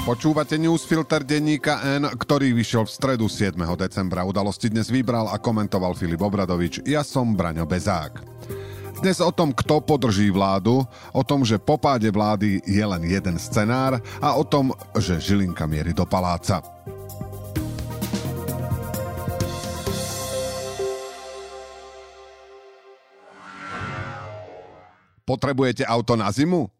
Počúvate newsfilter denníka N, ktorý vyšiel v stredu 7. decembra. Udalosti dnes vybral a komentoval Filip Obradovič. Ja som Braňo Bezák. Dnes o tom, kto podrží vládu, o tom, že po páde vlády je len jeden scenár a o tom, že Žilinka mierí do paláca. Potrebujete auto na zimu?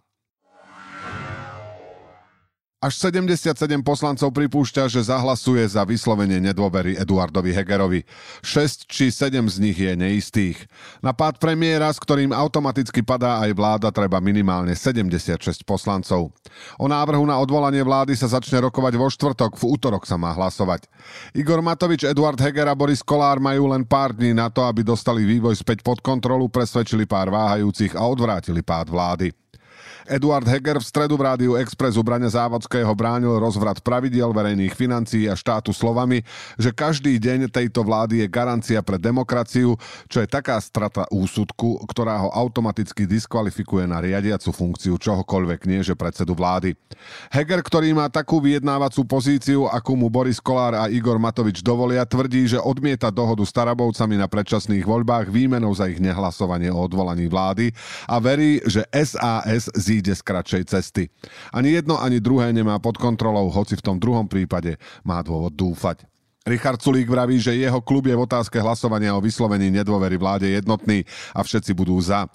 Až 77 poslancov pripúšťa, že zahlasuje za vyslovenie nedôvery Eduardovi Hegerovi. 6 či 7 z nich je neistých. Na pád premiéra, s ktorým automaticky padá aj vláda, treba minimálne 76 poslancov. O návrhu na odvolanie vlády sa začne rokovať vo štvrtok, v útorok sa má hlasovať. Igor Matovič, Eduard Heger a Boris Kolár majú len pár dní na to, aby dostali vývoj späť pod kontrolu, presvedčili pár váhajúcich a odvrátili pád vlády. Eduard Heger v stredu v rádiu Express u Brane Závodského bránil rozvrat pravidiel verejných financií a štátu slovami, že každý deň tejto vlády je garancia pre demokraciu, čo je taká strata úsudku, ktorá ho automaticky diskvalifikuje na riadiacu funkciu čohokoľvek nie, že predsedu vlády. Heger, ktorý má takú vyjednávacú pozíciu, akú mu Boris Kolár a Igor Matovič dovolia, tvrdí, že odmieta dohodu s Tarabovcami na predčasných voľbách výmenou za ich nehlasovanie o odvolaní vlády a verí, že SAS z zíde z kratšej cesty. Ani jedno, ani druhé nemá pod kontrolou, hoci v tom druhom prípade má dôvod dúfať. Richard Sulík vraví, že jeho klub je v otázke hlasovania o vyslovení nedôvery vláde jednotný a všetci budú za.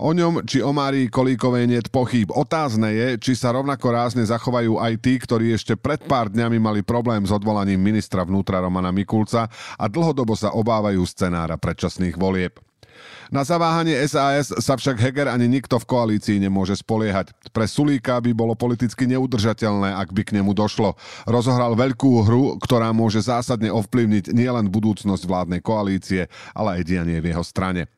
O ňom či o Márii Kolíkovej nie pochýb. Otázne je, či sa rovnako rázne zachovajú aj tí, ktorí ešte pred pár dňami mali problém s odvolaním ministra vnútra Romana Mikulca a dlhodobo sa obávajú scenára predčasných volieb. Na zaváhanie SAS sa však Heger ani nikto v koalícii nemôže spoliehať. Pre Sulíka by bolo politicky neudržateľné, ak by k nemu došlo. Rozohral veľkú hru, ktorá môže zásadne ovplyvniť nielen budúcnosť vládnej koalície, ale aj dianie v jeho strane.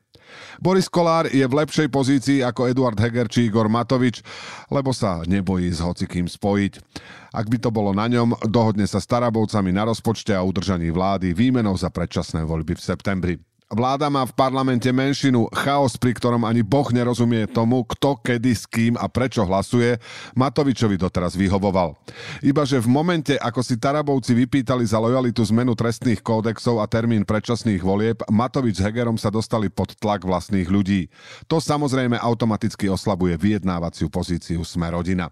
Boris Kolár je v lepšej pozícii ako Eduard Heger či Igor Matovič, lebo sa nebojí s hocikým spojiť. Ak by to bolo na ňom, dohodne sa s Tarabovcami na rozpočte a udržaní vlády výmenou za predčasné voľby v septembri. Vláda má v parlamente menšinu, chaos, pri ktorom ani Boh nerozumie tomu, kto, kedy, s kým a prečo hlasuje, Matovičovi doteraz vyhovoval. Ibaže v momente, ako si Tarabovci vypýtali za lojalitu zmenu trestných kódexov a termín predčasných volieb, Matovič s Hegerom sa dostali pod tlak vlastných ľudí. To samozrejme automaticky oslabuje vyjednávaciu pozíciu Sme rodina.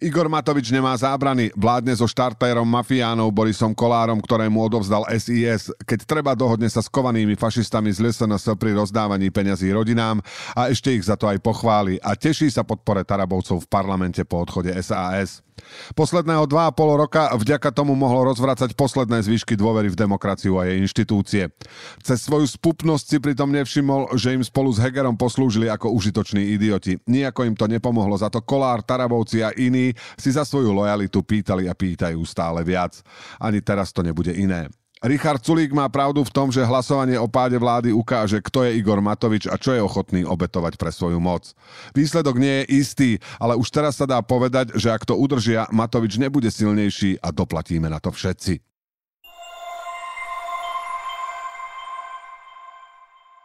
Igor Matovič nemá zábrany, vládne so štartérom mafiánov Borisom Kolárom, ktorému odovzdal SIS, keď treba dohodne sa s kovanými fašistami z LSNS pri rozdávaní peňazí rodinám a ešte ich za to aj pochváli a teší sa podpore Tarabovcov v parlamente po odchode SAS. Posledného dva a pol roka vďaka tomu mohlo rozvracať posledné zvyšky dôvery v demokraciu a jej inštitúcie. Cez svoju spupnosť si pritom nevšimol, že im spolu s Hegerom poslúžili ako užitoční idioti. Nijako im to nepomohlo, za to Kolár, Tarabovci a iní si za svoju lojalitu pýtali a pýtajú stále viac. Ani teraz to nebude iné. Richard Sulík má pravdu v tom, že hlasovanie o páde vlády ukáže, kto je Igor Matovič a čo je ochotný obetovať pre svoju moc. Výsledok nie je istý, ale už teraz sa dá povedať, že ak to udržia, Matovič nebude silnejší a doplatíme na to všetci.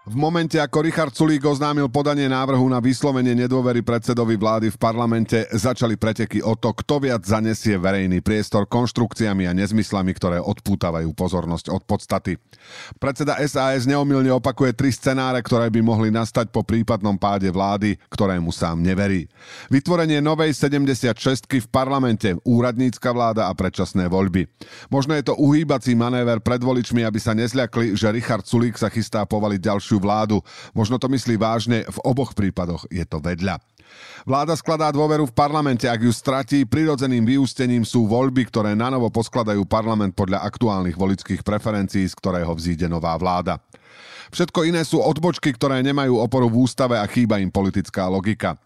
V momente, ako Richard Sulík oznámil podanie návrhu na vyslovenie nedôvery predsedovi vlády v parlamente, začali preteky o to, kto viac zanesie verejný priestor konštrukciami a nezmyslami, ktoré odpútavajú pozornosť od podstaty. Predseda SAS neomilne opakuje tri scenáre, ktoré by mohli nastať po prípadnom páde vlády, ktorému sám neverí. Vytvorenie novej 76 v parlamente, úradnícka vláda a predčasné voľby. Možno je to uhýbací manéver pred voličmi, aby sa nezľakli, že Richard Sulík sa chystá povaliť ďalšiu ďalšiu vládu. Možno to myslí vážne, v oboch prípadoch je to vedľa. Vláda skladá dôveru v parlamente, ak ju stratí, prirodzeným vyústením sú voľby, ktoré nanovo poskladajú parlament podľa aktuálnych volických preferencií, z ktorého vzíde nová vláda. Všetko iné sú odbočky, ktoré nemajú oporu v ústave a chýba im politická logika.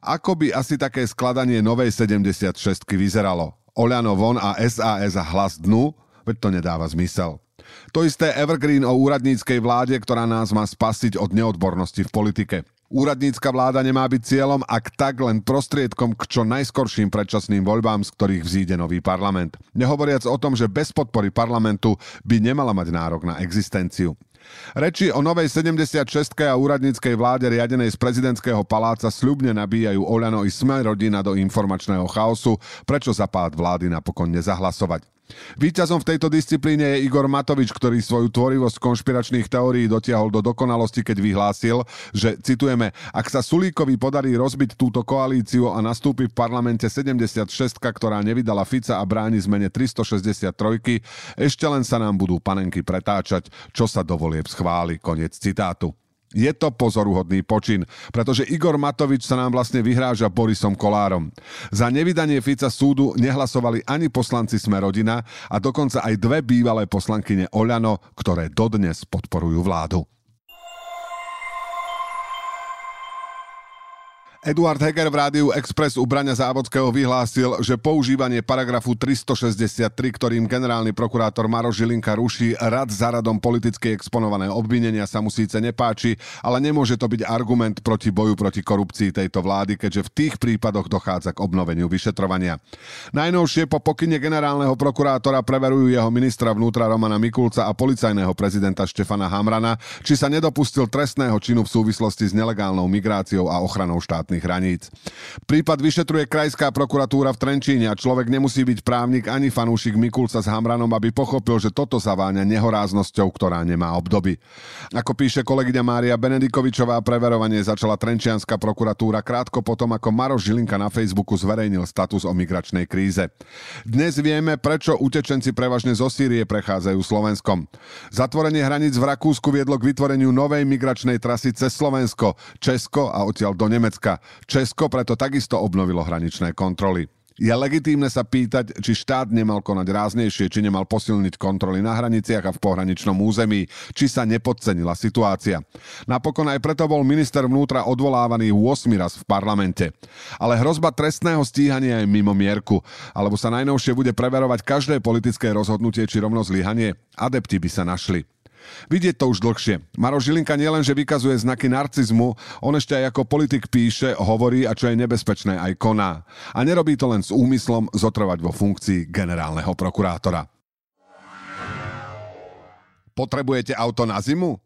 Ako by asi také skladanie novej 76 vyzeralo? Oľano von a SAS hlas dnu? Veď to nedáva zmysel. To isté Evergreen o úradníckej vláde, ktorá nás má spasiť od neodbornosti v politike. Úradnícka vláda nemá byť cieľom, ak tak len prostriedkom k čo najskorším predčasným voľbám, z ktorých vzíde nový parlament. Nehovoriac o tom, že bez podpory parlamentu by nemala mať nárok na existenciu. Reči o novej 76. a úradníckej vláde riadenej z prezidentského paláca sľubne nabíjajú Oľano i Sme rodina do informačného chaosu, prečo za pád vlády napokon nezahlasovať. Výťazom v tejto disciplíne je Igor Matovič, ktorý svoju tvorivosť konšpiračných teórií dotiahol do dokonalosti, keď vyhlásil, že, citujeme, ak sa Sulíkovi podarí rozbiť túto koalíciu a nastúpi v parlamente 76, ktorá nevydala Fica a bráni zmene 363, ešte len sa nám budú panenky pretáčať, čo sa dovolieb schváli. Koniec citátu. Je to pozoruhodný počin, pretože Igor Matovič sa nám vlastne vyhráža Borisom Kolárom. Za nevydanie Fica súdu nehlasovali ani poslanci Sme rodina a dokonca aj dve bývalé poslankyne Oľano, ktoré dodnes podporujú vládu. Eduard Heger v rádiu Express u Braňa Závodského vyhlásil, že používanie paragrafu 363, ktorým generálny prokurátor Maro Žilinka ruší rad za radom politicky exponované obvinenia sa mu síce nepáči, ale nemôže to byť argument proti boju proti korupcii tejto vlády, keďže v tých prípadoch dochádza k obnoveniu vyšetrovania. Najnovšie po pokyne generálneho prokurátora preverujú jeho ministra vnútra Romana Mikulca a policajného prezidenta Štefana Hamrana, či sa nedopustil trestného činu v súvislosti s nelegálnou migráciou a ochranou štátnych štátnych hraníc. Prípad vyšetruje Krajská prokuratúra v Trenčíne a človek nemusí byť právnik ani fanúšik Mikulca s Hamranom, aby pochopil, že toto zaváňa nehoráznosťou, ktorá nemá obdoby. Ako píše kolegyňa Mária Benedikovičová, preverovanie začala Trenčianská prokuratúra krátko potom, ako Maroš Žilinka na Facebooku zverejnil status o migračnej kríze. Dnes vieme, prečo utečenci prevažne zo Sýrie prechádzajú Slovenskom. Zatvorenie hraníc v Rakúsku viedlo k vytvoreniu novej migračnej trasy cez Slovensko, Česko a odtiaľ do Nemecka. Česko preto takisto obnovilo hraničné kontroly. Je legitímne sa pýtať, či štát nemal konať ráznejšie, či nemal posilniť kontroly na hraniciach a v pohraničnom území, či sa nepodcenila situácia. Napokon aj preto bol minister vnútra odvolávaný 8 raz v parlamente. Ale hrozba trestného stíhania je mimo mierku, alebo sa najnovšie bude preverovať každé politické rozhodnutie či rovno zlyhanie, adepti by sa našli. Vidieť to už dlhšie. Maro Žilinka nielenže vykazuje znaky narcizmu, on ešte aj ako politik píše, hovorí a čo je nebezpečné aj koná. A nerobí to len s úmyslom zotrvať vo funkcii generálneho prokurátora. Potrebujete auto na zimu?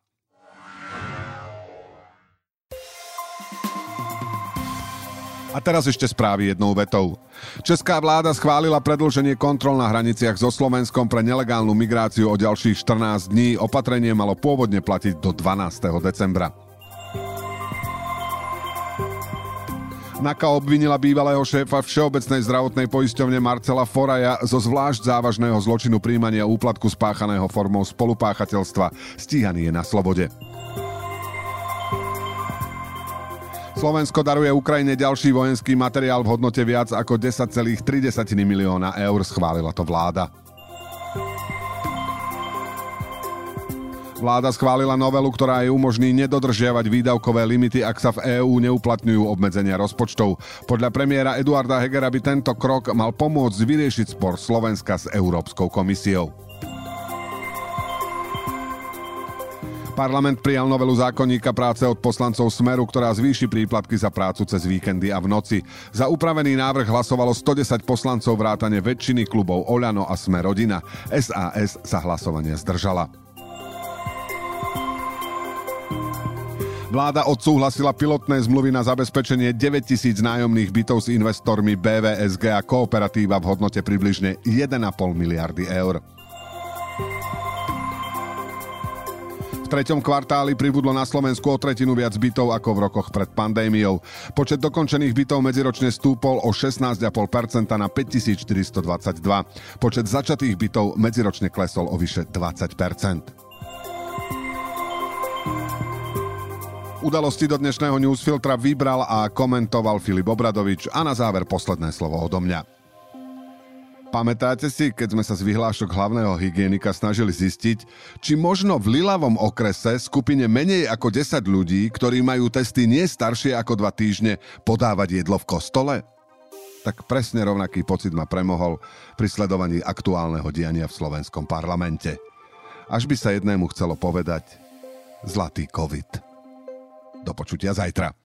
A teraz ešte správy jednou vetou. Česká vláda schválila predlženie kontrol na hraniciach so Slovenskom pre nelegálnu migráciu o ďalších 14 dní. Opatrenie malo pôvodne platiť do 12. decembra. NAKA obvinila bývalého šéfa Všeobecnej zdravotnej poisťovne Marcela Foraja zo zvlášť závažného zločinu príjmania úplatku spáchaného formou spolupáchateľstva. Stíhaný je na slobode. Slovensko daruje Ukrajine ďalší vojenský materiál v hodnote viac ako 10,3 milióna eur. Schválila to vláda. Vláda schválila novelu, ktorá jej umožní nedodržiavať výdavkové limity, ak sa v EÚ neuplatňujú obmedzenia rozpočtov. Podľa premiéra Eduarda Hegera by tento krok mal pomôcť vyriešiť spor Slovenska s Európskou komisiou. Parlament prijal novelu zákonníka práce od poslancov Smeru, ktorá zvýši príplatky za prácu cez víkendy a v noci. Za upravený návrh hlasovalo 110 poslancov vrátane väčšiny klubov Oľano a Sme rodina. SAS sa hlasovania zdržala. Vláda odsúhlasila pilotné zmluvy na zabezpečenie 9 tisíc nájomných bytov s investormi BVSG a kooperatíva v hodnote približne 1,5 miliardy eur. Treťom kvartáli pribudlo na Slovensku o tretinu viac bytov ako v rokoch pred pandémiou. Počet dokončených bytov medziročne stúpol o 16,5% na 5422. Počet začatých bytov medziročne klesol o vyše 20%. Udalosti do dnešného newsfiltra vybral a komentoval Filip Obradovič a na záver posledné slovo odo mňa. Pamätáte si, keď sme sa z vyhlášok hlavného hygienika snažili zistiť, či možno v Lilavom okrese skupine menej ako 10 ľudí, ktorí majú testy nie staršie ako 2 týždne, podávať jedlo v kostole? Tak presne rovnaký pocit ma premohol pri sledovaní aktuálneho diania v slovenskom parlamente. Až by sa jednému chcelo povedať Zlatý COVID. Do počutia zajtra.